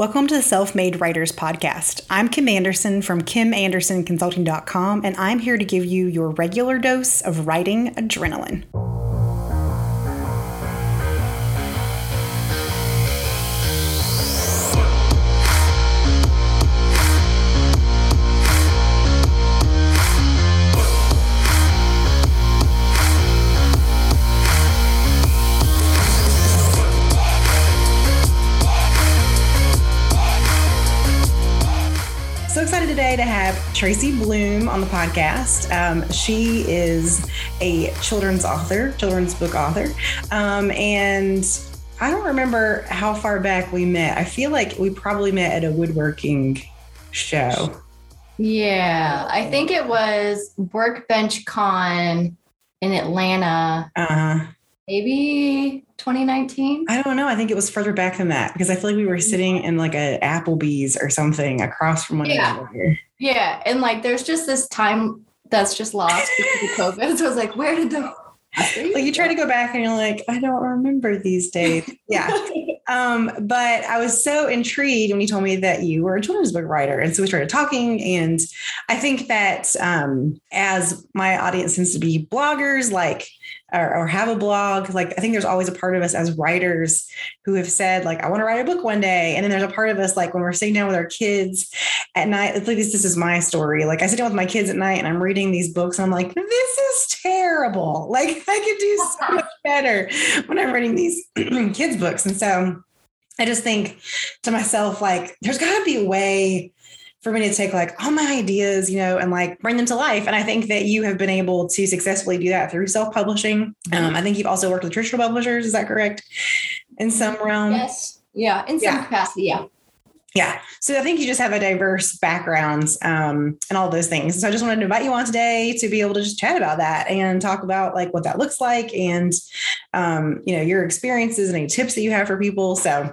Welcome to the Self Made Writers Podcast. I'm Kim Anderson from KimAndersonConsulting.com, and I'm here to give you your regular dose of writing adrenaline. Today to have Tracy Bloom on the podcast. Um, she is a children's author, children's book author. Um, and I don't remember how far back we met. I feel like we probably met at a woodworking show. Yeah, I think it was Workbench Con in Atlanta. Uh-huh. Maybe 2019? I don't know. I think it was further back than that because I feel like we were sitting in like a Applebee's or something across from one yeah. another. Yeah. And like there's just this time that's just lost because of COVID. So I was like, where did the like you try to go back and you're like, I don't remember these days. Yeah. um, but I was so intrigued when you told me that you were a children's book writer. And so we started talking. And I think that um, as my audience tends to be bloggers, like or, or, have a blog. Like I think there's always a part of us as writers who have said, like, I want to write a book one day. And then there's a part of us like when we're sitting down with our kids at night, at least this is my story. Like I sit down with my kids at night and I'm reading these books and I'm like, this is terrible. Like I could do so much better when I'm reading these kids' books. And so I just think to myself, like, there's gotta be a way for me to take like all my ideas, you know, and like bring them to life. And I think that you have been able to successfully do that through self publishing. Um, I think you've also worked with traditional publishers. Is that correct? In some realm? Yes. Yeah. In some yeah. capacity. Yeah. Yeah. So I think you just have a diverse background um, and all those things. So I just wanted to invite you on today to be able to just chat about that and talk about like what that looks like and, um, you know, your experiences and any tips that you have for people. So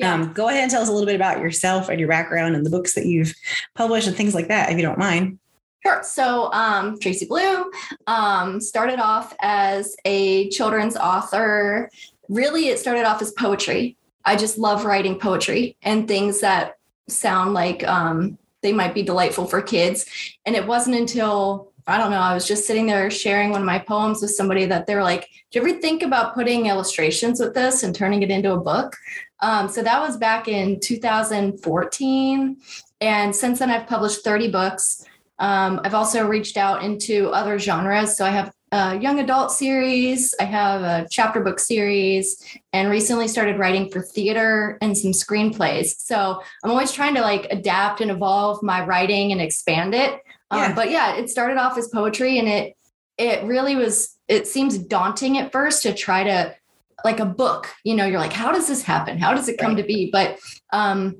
yeah. Um, go ahead and tell us a little bit about yourself and your background and the books that you've published and things like that, if you don't mind. Sure. So, um, Tracy Bloom um, started off as a children's author. Really, it started off as poetry. I just love writing poetry and things that sound like um, they might be delightful for kids. And it wasn't until I don't know, I was just sitting there sharing one of my poems with somebody that they're like, Do you ever think about putting illustrations with this and turning it into a book? Um, so that was back in 2014. And since then, I've published 30 books. Um, I've also reached out into other genres. So I have a young adult series, I have a chapter book series, and recently started writing for theater and some screenplays. So I'm always trying to like adapt and evolve my writing and expand it. Um, yeah. but yeah, it started off as poetry and it it really was it seems daunting at first to try to like a book you know you're like how does this happen? How does it come right. to be? But um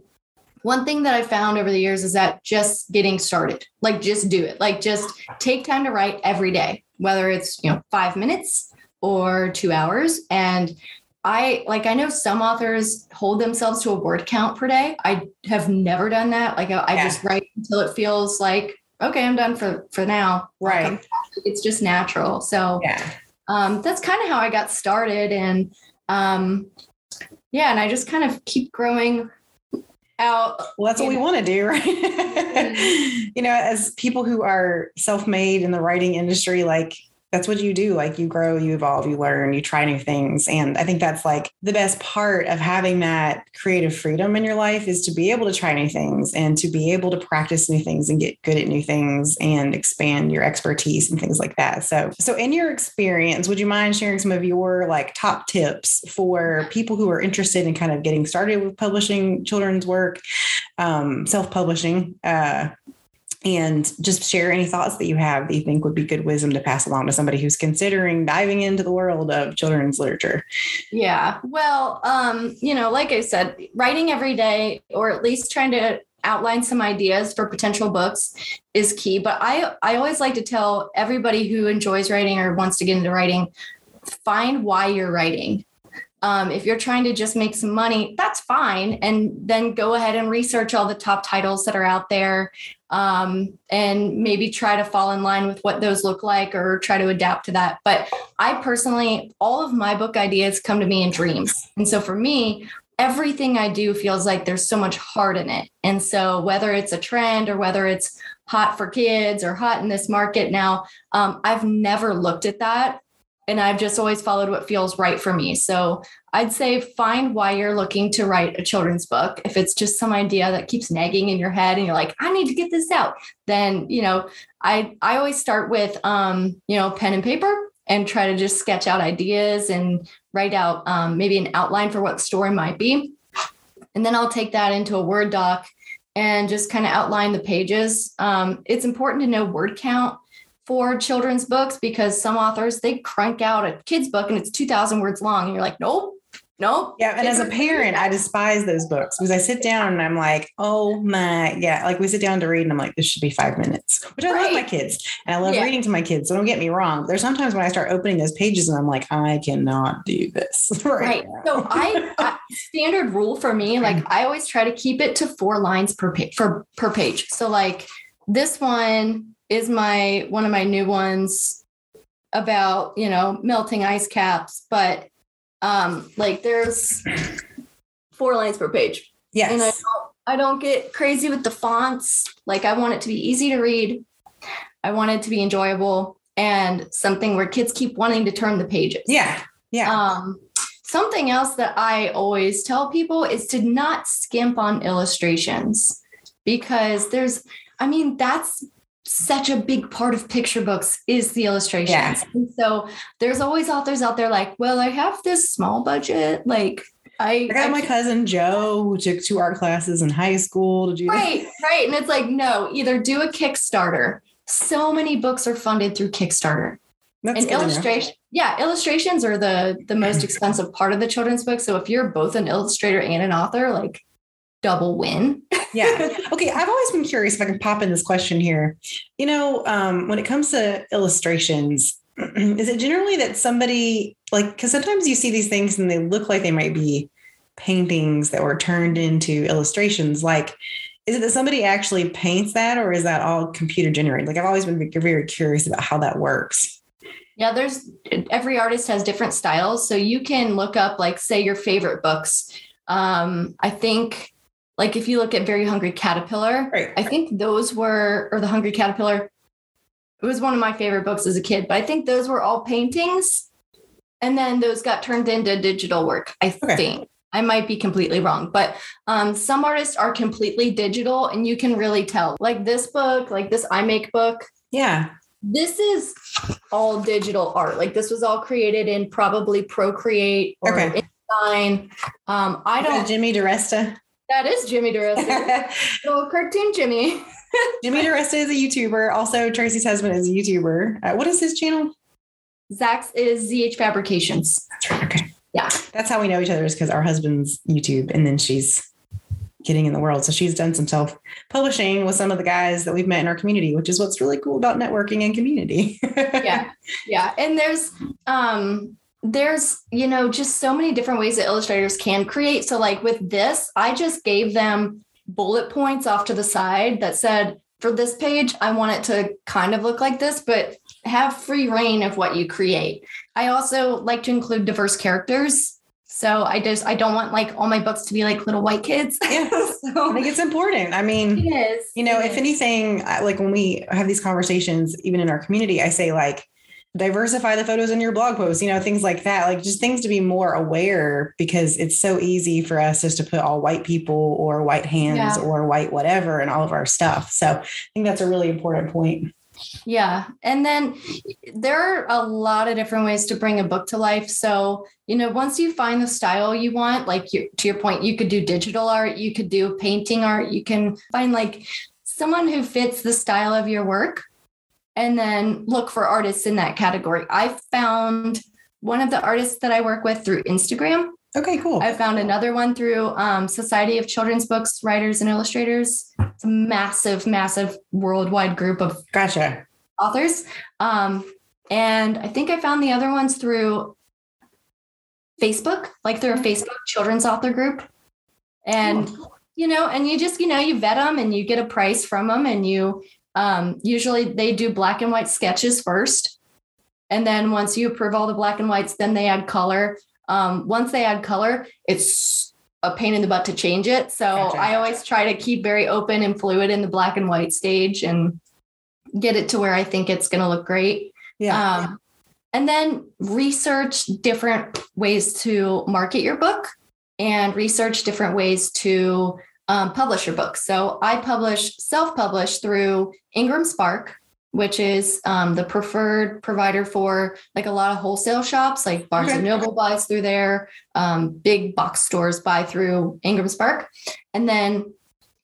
one thing that i found over the years is that just getting started like just do it like just take time to write every day whether it's you know five minutes or two hours. And i like i know some authors hold themselves to a word count per day. I have never done that. Like i, I yeah. just write until it feels like okay i'm done for for now. Right. it's just natural. So yeah um, that's kind of how I got started. And um, yeah, and I just kind of keep growing out. Well, that's what we want to do, right? Mm-hmm. you know, as people who are self made in the writing industry, like that's what you do. Like you grow, you evolve, you learn, you try new things. And I think that's like the best part of having that creative freedom in your life is to be able to try new things and to be able to practice new things and get good at new things and expand your expertise and things like that. So, so in your experience, would you mind sharing some of your like top tips for people who are interested in kind of getting started with publishing children's work, um, self-publishing, uh, and just share any thoughts that you have that you think would be good wisdom to pass along to somebody who's considering diving into the world of children's literature. Yeah. Well, um, you know, like I said, writing every day or at least trying to outline some ideas for potential books is key, but I I always like to tell everybody who enjoys writing or wants to get into writing find why you're writing um, if you're trying to just make some money, that's fine. And then go ahead and research all the top titles that are out there um, and maybe try to fall in line with what those look like or try to adapt to that. But I personally, all of my book ideas come to me in dreams. And so for me, everything I do feels like there's so much heart in it. And so whether it's a trend or whether it's hot for kids or hot in this market now, um, I've never looked at that. And I've just always followed what feels right for me. So I'd say find why you're looking to write a children's book. If it's just some idea that keeps nagging in your head and you're like, I need to get this out, then, you know, I, I always start with, um, you know, pen and paper and try to just sketch out ideas and write out um, maybe an outline for what the story might be. And then I'll take that into a Word doc and just kind of outline the pages. Um, it's important to know word count for children's books because some authors they crank out a kid's book and it's 2000 words long and you're like nope Nope. Yeah. And as a parent, I despise those books because I sit down and I'm like, oh my, yeah. Like we sit down to read and I'm like, this should be five minutes, which I right. love my kids and I love yeah. reading to my kids. So don't get me wrong. There's sometimes when I start opening those pages and I'm like, I cannot do this. Right. right. So I, I, standard rule for me, like I always try to keep it to four lines per page for per page. So like this one is my, one of my new ones about, you know, melting ice caps, but um, like there's four lines per page. Yes. And I don't, I don't get crazy with the fonts. Like I want it to be easy to read. I want it to be enjoyable and something where kids keep wanting to turn the pages. Yeah. Yeah. Um, something else that I always tell people is to not skimp on illustrations because there's, I mean, that's such a big part of picture books is the illustrations. Yeah. And so there's always authors out there like, well, I have this small budget. Like I, I got I my cousin Joe who took two art classes in high school to do right, right. And it's like, no, either do a Kickstarter. So many books are funded through Kickstarter. That's and illustration, yeah, illustrations are the the most expensive part of the children's book. So if you're both an illustrator and an author, like double win. yeah. Okay. I've always been curious if I can pop in this question here. You know, um, when it comes to illustrations, is it generally that somebody like because sometimes you see these things and they look like they might be paintings that were turned into illustrations like is it that somebody actually paints that or is that all computer generated like i've always been very curious about how that works yeah there's every artist has different styles so you can look up like say your favorite books um, i think like if you look at Very Hungry Caterpillar, right. I think those were, or The Hungry Caterpillar, it was one of my favorite books as a kid, but I think those were all paintings. And then those got turned into digital work, I okay. think. I might be completely wrong, but um, some artists are completely digital and you can really tell. Like this book, like this I Make book. Yeah. This is all digital art. Like this was all created in probably Procreate or okay. InDesign. Um, I don't. Know Jimmy DiResta. That is Jimmy DiResta. Little cartoon Jimmy. Jimmy DiResta is a YouTuber. Also, Tracy's husband is a YouTuber. Uh, what is his channel? Zach's is ZH Fabrications. That's right. Okay. Yeah. That's how we know each other is because our husband's YouTube and then she's getting in the world. So she's done some self publishing with some of the guys that we've met in our community, which is what's really cool about networking and community. yeah. Yeah. And there's um there's you know just so many different ways that illustrators can create. So like with this i just gave them bullet points off to the side that said for this page i want it to kind of look like this but have free rein of what you create. I also like to include diverse characters. So i just i don't want like all my books to be like little white kids. Yeah. So, i think it's important. I mean it is. you know if is. anything like when we have these conversations even in our community i say like diversify the photos in your blog posts, you know, things like that. Like just things to be more aware because it's so easy for us just to put all white people or white hands yeah. or white whatever in all of our stuff. So I think that's a really important point. Yeah. And then there are a lot of different ways to bring a book to life. So, you know, once you find the style you want, like you, to your point, you could do digital art, you could do painting art, you can find like someone who fits the style of your work and then look for artists in that category. I found one of the artists that I work with through Instagram. Okay, cool. I found another one through um, Society of Children's Books Writers and Illustrators. It's a massive, massive worldwide group of gotcha authors. Um, and I think I found the other ones through Facebook, like through a Facebook children's author group. And cool. you know, and you just you know you vet them and you get a price from them and you um, usually they do black and white sketches first. And then once you approve all the black and whites, then they add color. Um, once they add color, it's a pain in the butt to change it. So Gotcha. I always try to keep very open and fluid in the black and white stage and get it to where I think it's going to look great. Yeah. Um, and then research different ways to market your book and research different ways to um, publish your book. So I publish self publish through Ingram Spark, which is um, the preferred provider for like a lot of wholesale shops, like Barnes and Noble buys through there, um, big box stores buy through Ingram Spark. And then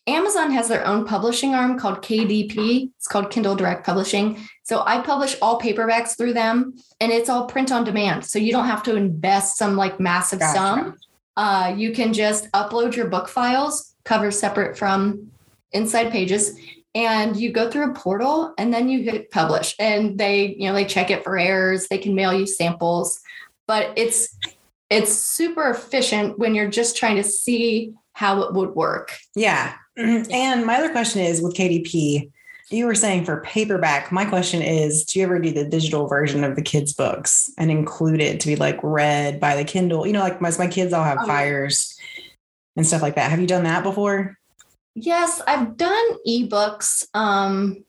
Amazon has their own publishing arm called KDP. It's called Kindle Direct Publishing. So I publish all paperbacks through them and it's all print on demand. So you don't have to invest some like massive Gotcha. sum. Uh, you can just upload your book files, cover separate from inside pages, and you go through a portal and then you hit publish. And they, you know, they check it for errors, they can mail you samples, but it's it's super efficient when you're just trying to see how it would work. Yeah. And my other question is with KDP, you were saying for paperback. My question is do you ever do the digital version of the kids' books and include it to be like read by the Kindle? You know, like my, my kids all have Oh. fires and stuff like that. Have you done that before? Yes, I've done ebooks um,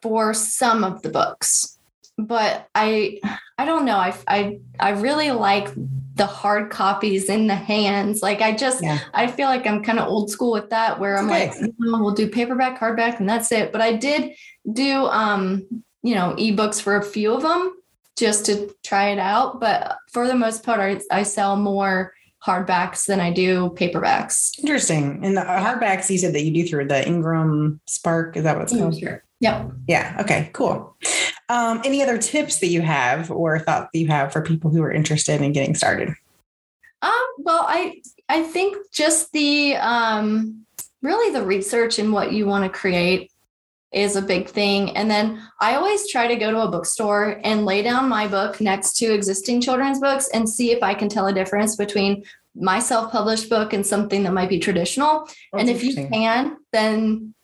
for some of the books, but I I don't know. I I I really like the hard copies in the hands. Like I just Yeah. I feel like I'm kind of old school with that, where I'm Okay. like, "No, we'll do paperback, hardback, and that's it. But I did do um you know ebooks for a few of them just to try it out. But for the most part, I, I sell more hardbacks than I do paperbacks. Interesting. And the hardbacks you said that you do through the Ingram Spark. Is that what it's called? Sure. Yep. Yeah. Okay. Cool. Um, any other tips that you have or thoughts that you have for people who are interested in getting started? Um, well, I I think just the um really the research and what you want to create is a big thing. And then I always try to go to a bookstore and lay down my book next to existing children's books and see if I can tell a difference between my self-published book and something that might be traditional. and if you can, then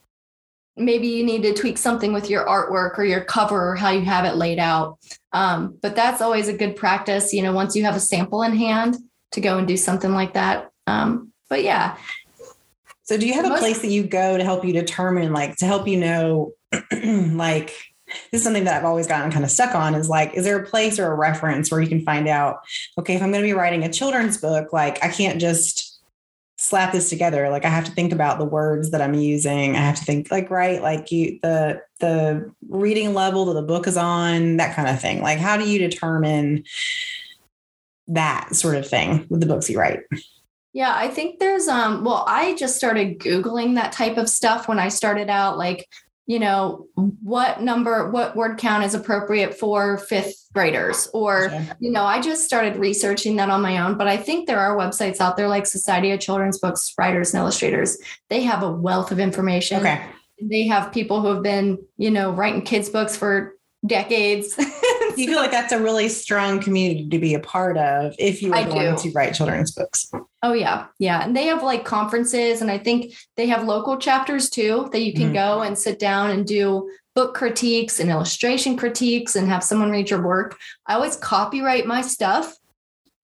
maybe you need to tweak something with your artwork or your cover or how you have it laid out. Um, but that's always a good practice, you know, once you have a sample in hand to go and do something like that. Um, but yeah, So do you have a place that you go to help you determine, like to help you know, like this is something that I've always gotten kind of stuck on is like, is there a place or a reference where you can find out, okay, if I'm going to be writing a children's book, like I can't just slap this together. Like I have to think about the words that I'm using. I have to think like, right. Like you, the, the reading level that the book is on, that kind of thing. Like, how do you determine that sort of thing with the books you write? Yeah, I think there's um well, I just started googling that type of stuff when I started out like, you know, what number what word count is appropriate for 5th graders or Gotcha. you know, I just started researching that on my own, but I think there are websites out there like Society of Children's Books Writers and Illustrators. They have a wealth of information. Okay. They have people who have been, you know, writing kids books for decades. You feel like that's a really strong community to be a part of if you were I going do. to write children's books? Oh yeah, yeah, and they have like conferences, and I think they have local chapters too that you can Mhm. go and sit down and do book critiques and illustration critiques and have someone read your work. I always copyright my stuff.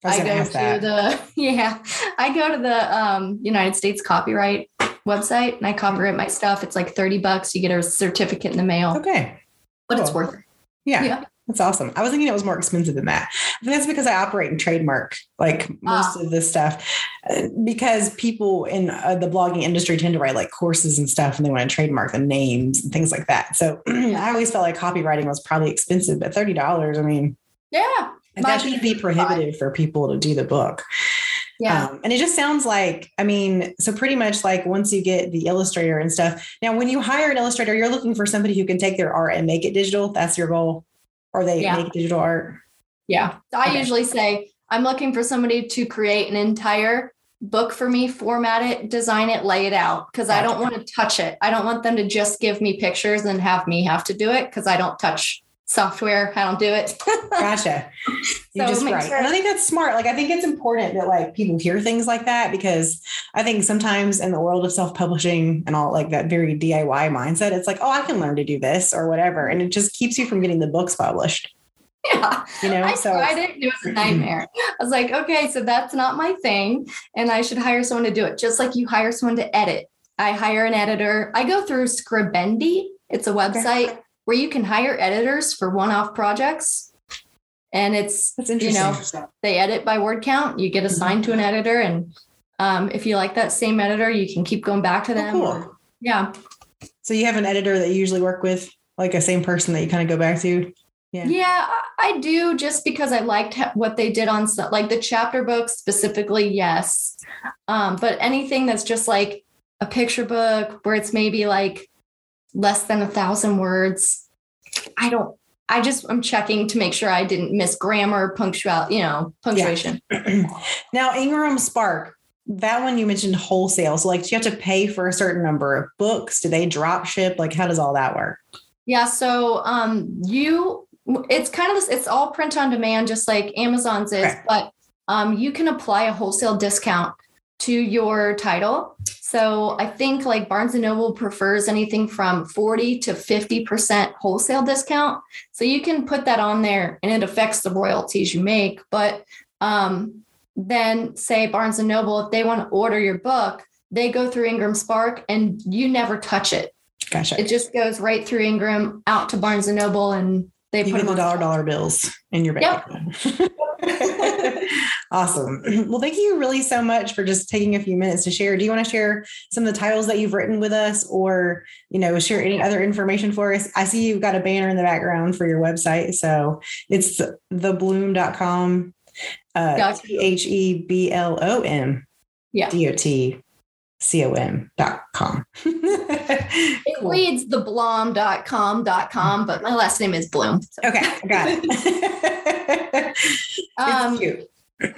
I I go to that. the yeah, I go to the um, United States copyright website and I copyright my stuff. It's like thirty bucks. You get a certificate in the mail, okay. but it's worth it. Yeah, Yeah. That's awesome. I was thinking it was more expensive than that. I think that's because I operate in trademark, like most Ah. of this stuff, Uh, because people in uh, the blogging industry tend to write like courses and stuff and they want to trademark the names and things like that. So I always felt like copyrighting was probably expensive, but $30, I mean, Yeah, that should be be prohibitive for people to do the book. yeah. Um, and it just sounds like, I mean, so pretty much like once you get the illustrator and stuff. Now, when you hire an illustrator, you're looking for somebody who can take their art and make it digital. That's your goal. Or they Yeah. make digital art. Yeah. I Okay. usually say I'm looking for somebody to create an entire book for me, format it, design it, lay it out because I don't want to touch it. I don't want them to just give me pictures and have me have to do it because I don't touch software. I don't do it. Gotcha. You're So just right. sure- And I think that's smart. Like, I think it's important that like people hear things like that because I think sometimes in the world of self-publishing and all like that very DIY mindset, it's like, oh, I can learn to do this or whatever. And it just keeps you from getting the books published. Yeah. You know, I so tried it. It was a nightmare. I was like, okay, so that's not my thing. And I should hire someone to do it, just like you hire someone to edit. I hire an editor. I go through Scribendi. It's a website where you can hire editors for one-off projects. And it's that's you know, they edit by word count. You get Mm-hmm. assigned to an editor. And um, if you like that same editor, you can keep going back to Oh, them. cool. or- yeah. So you have an editor that you usually work with, like a same person that you kind of go back to. Yeah. Yeah, I- I do just because I liked what they did on like the chapter books specifically. Yes, um, but anything that's just like a picture book where it's maybe like less than a thousand words, I don't. I just I'm checking to make sure I didn't miss grammar, punctual, you know, punctuation. now, Ingram Spark, that one you mentioned wholesale. So, like, do you have to pay for a certain number of books? Do they drop ship? Like, how does all that work? Yeah, so um you it's kind of this it's all print on demand just like Amazon's is, Okay. but um you can apply a wholesale discount to your title. So I think like Barnes and Noble prefers anything from 40 to 50% wholesale discount. So you can put that on there and it affects the royalties you make, but um then say Barnes and Noble if they want to order your book, they go through Ingram Spark and you never touch it Gotcha. it just goes right through Ingram out to Barnes and Noble, and they you put them the dollar dollar bills in your bank. account. awesome. Well, thank you really so much for just taking a few minutes to share. Do you want to share some of the titles that you've written with us or, you know, share any other information for us? I see you've got a banner in the background for your website. So it's thebloom.com, uh. T H E B L O M Yeah. D O T C O M dot com. It Cool. reads theblom.com.com, but my last name is Bloom. So, Okay, got it. um, cute.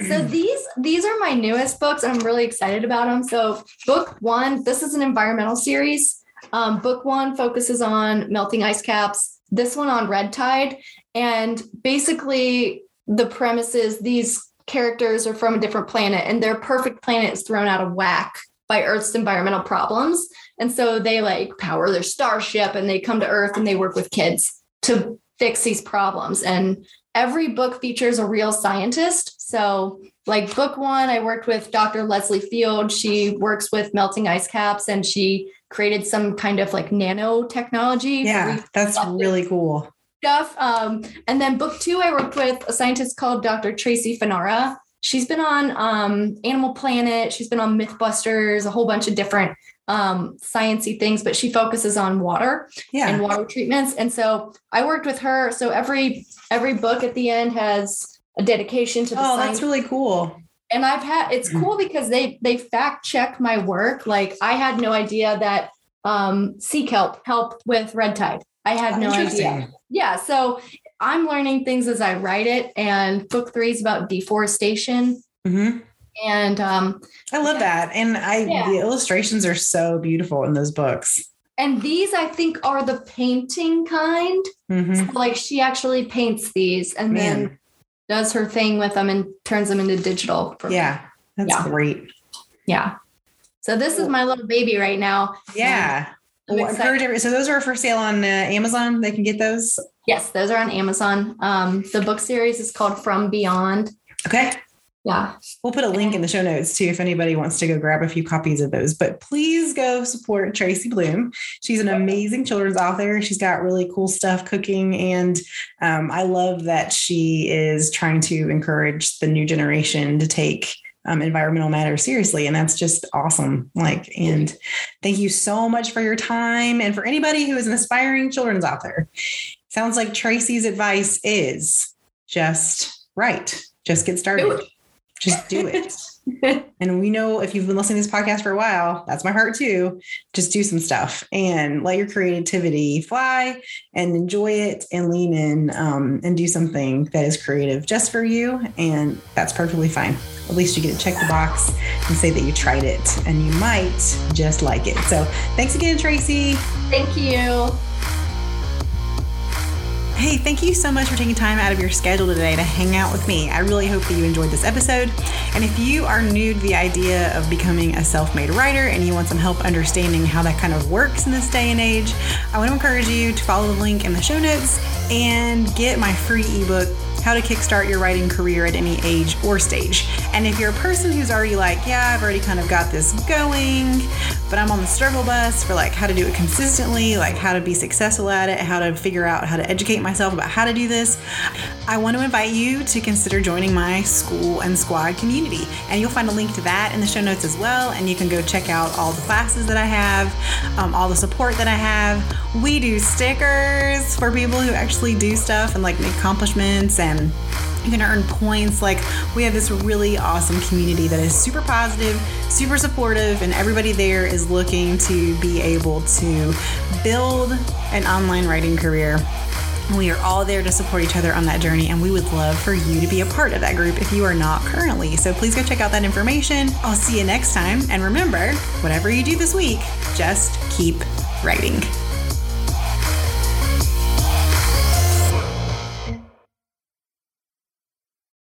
so these these are my newest books, and I'm really excited about them. So book one, this is an environmental series. Um, book one focuses on melting ice caps. This one on red tide, and basically the premise is these characters are from a different planet, and their perfect planet is thrown out of whack by Earth's environmental problems. And so they like power their starship and they come to Earth and they work with kids to fix these problems. And every book features a real scientist. So, like book one, I worked with Dr. Leslie Field. She works with melting ice caps and she created some kind of like nanotechnology. Yeah, that's really cool. stuff. Um, and then book two, I worked with a scientist called Dr. Tracy Fanara. She's been on um, Animal Planet. She's been on MythBusters, a whole bunch of different um, sciencey things, but she focuses on water Yeah. and water treatments. And so I worked with her. So every every book at the end has a dedication to the Oh, science that's really cool. and I've had it's cool because they they fact check my work. Like I had no idea that um, sea kelp helped with red tide. I had no idea. Yeah, so I'm learning things as I write it. And book three is about deforestation. Mhm. And um, I love that. And I Yeah. the illustrations are so beautiful in those books. and these I think are the painting kind. Mhm. Like she actually paints these and then does her thing with them and turns them into digital. for me. Yeah. That's Yeah. great. Yeah. So this is my little baby right now. Yeah. I'm Well, excited. encourage every- so those are for sale on uh, Amazon. They can get those. Yes, those are on Amazon. Um, the book series is called From Beyond. Okay. Yeah. We'll put a link in the show notes too if anybody wants to go grab a few copies of those. But please go support Tracy Bloom. She's an amazing children's author. She's got really cool stuff cooking. And um, I love that she is trying to encourage the new generation to take um, environmental matters seriously. And that's just awesome. Like, and thank you so much for your time. And for anybody who is an aspiring children's author, sounds like Tracy's advice is just right. Just get started. Just do it. and we know if you've been listening to this podcast for a while, that's my heart too. Just do some stuff and let your creativity fly and enjoy it and lean in um, and do something that is creative just for you. And that's perfectly fine. At least you get to check the box and say that you tried it and you might just like it. So thanks again, Tracy. Thank you. Hey, thank you so much for taking time out of your schedule today to hang out with me. I really hope that you enjoyed this episode. And if you are new to the idea of becoming a self made writer and you want some help understanding how that kind of works in this day and age, I want to encourage you to follow the link in the show notes and get my free ebook how to kickstart your writing career at any age or stage. And if you're a person who's already like, yeah, I've already kind of got this going, but I'm on the struggle bus for like how to do it consistently, like how to be successful at it, how to figure out how to educate myself about how to do this, I want to invite you to consider joining my school and squad community. And you'll find a link to that in the show notes as well. And you can go check out all the classes that I have, um, all the support that I have. We do stickers for people who actually do stuff and like make accomplishments and you can earn points. Like, we have this really awesome community that is super positive, super supportive, and everybody there is looking to be able to build an online writing career. We are all there to support each other on that journey, and we would love for you to be a part of that group if you are not currently. So please go check out that information. I'll see you next time. And remember, whatever you do this week, just keep writing.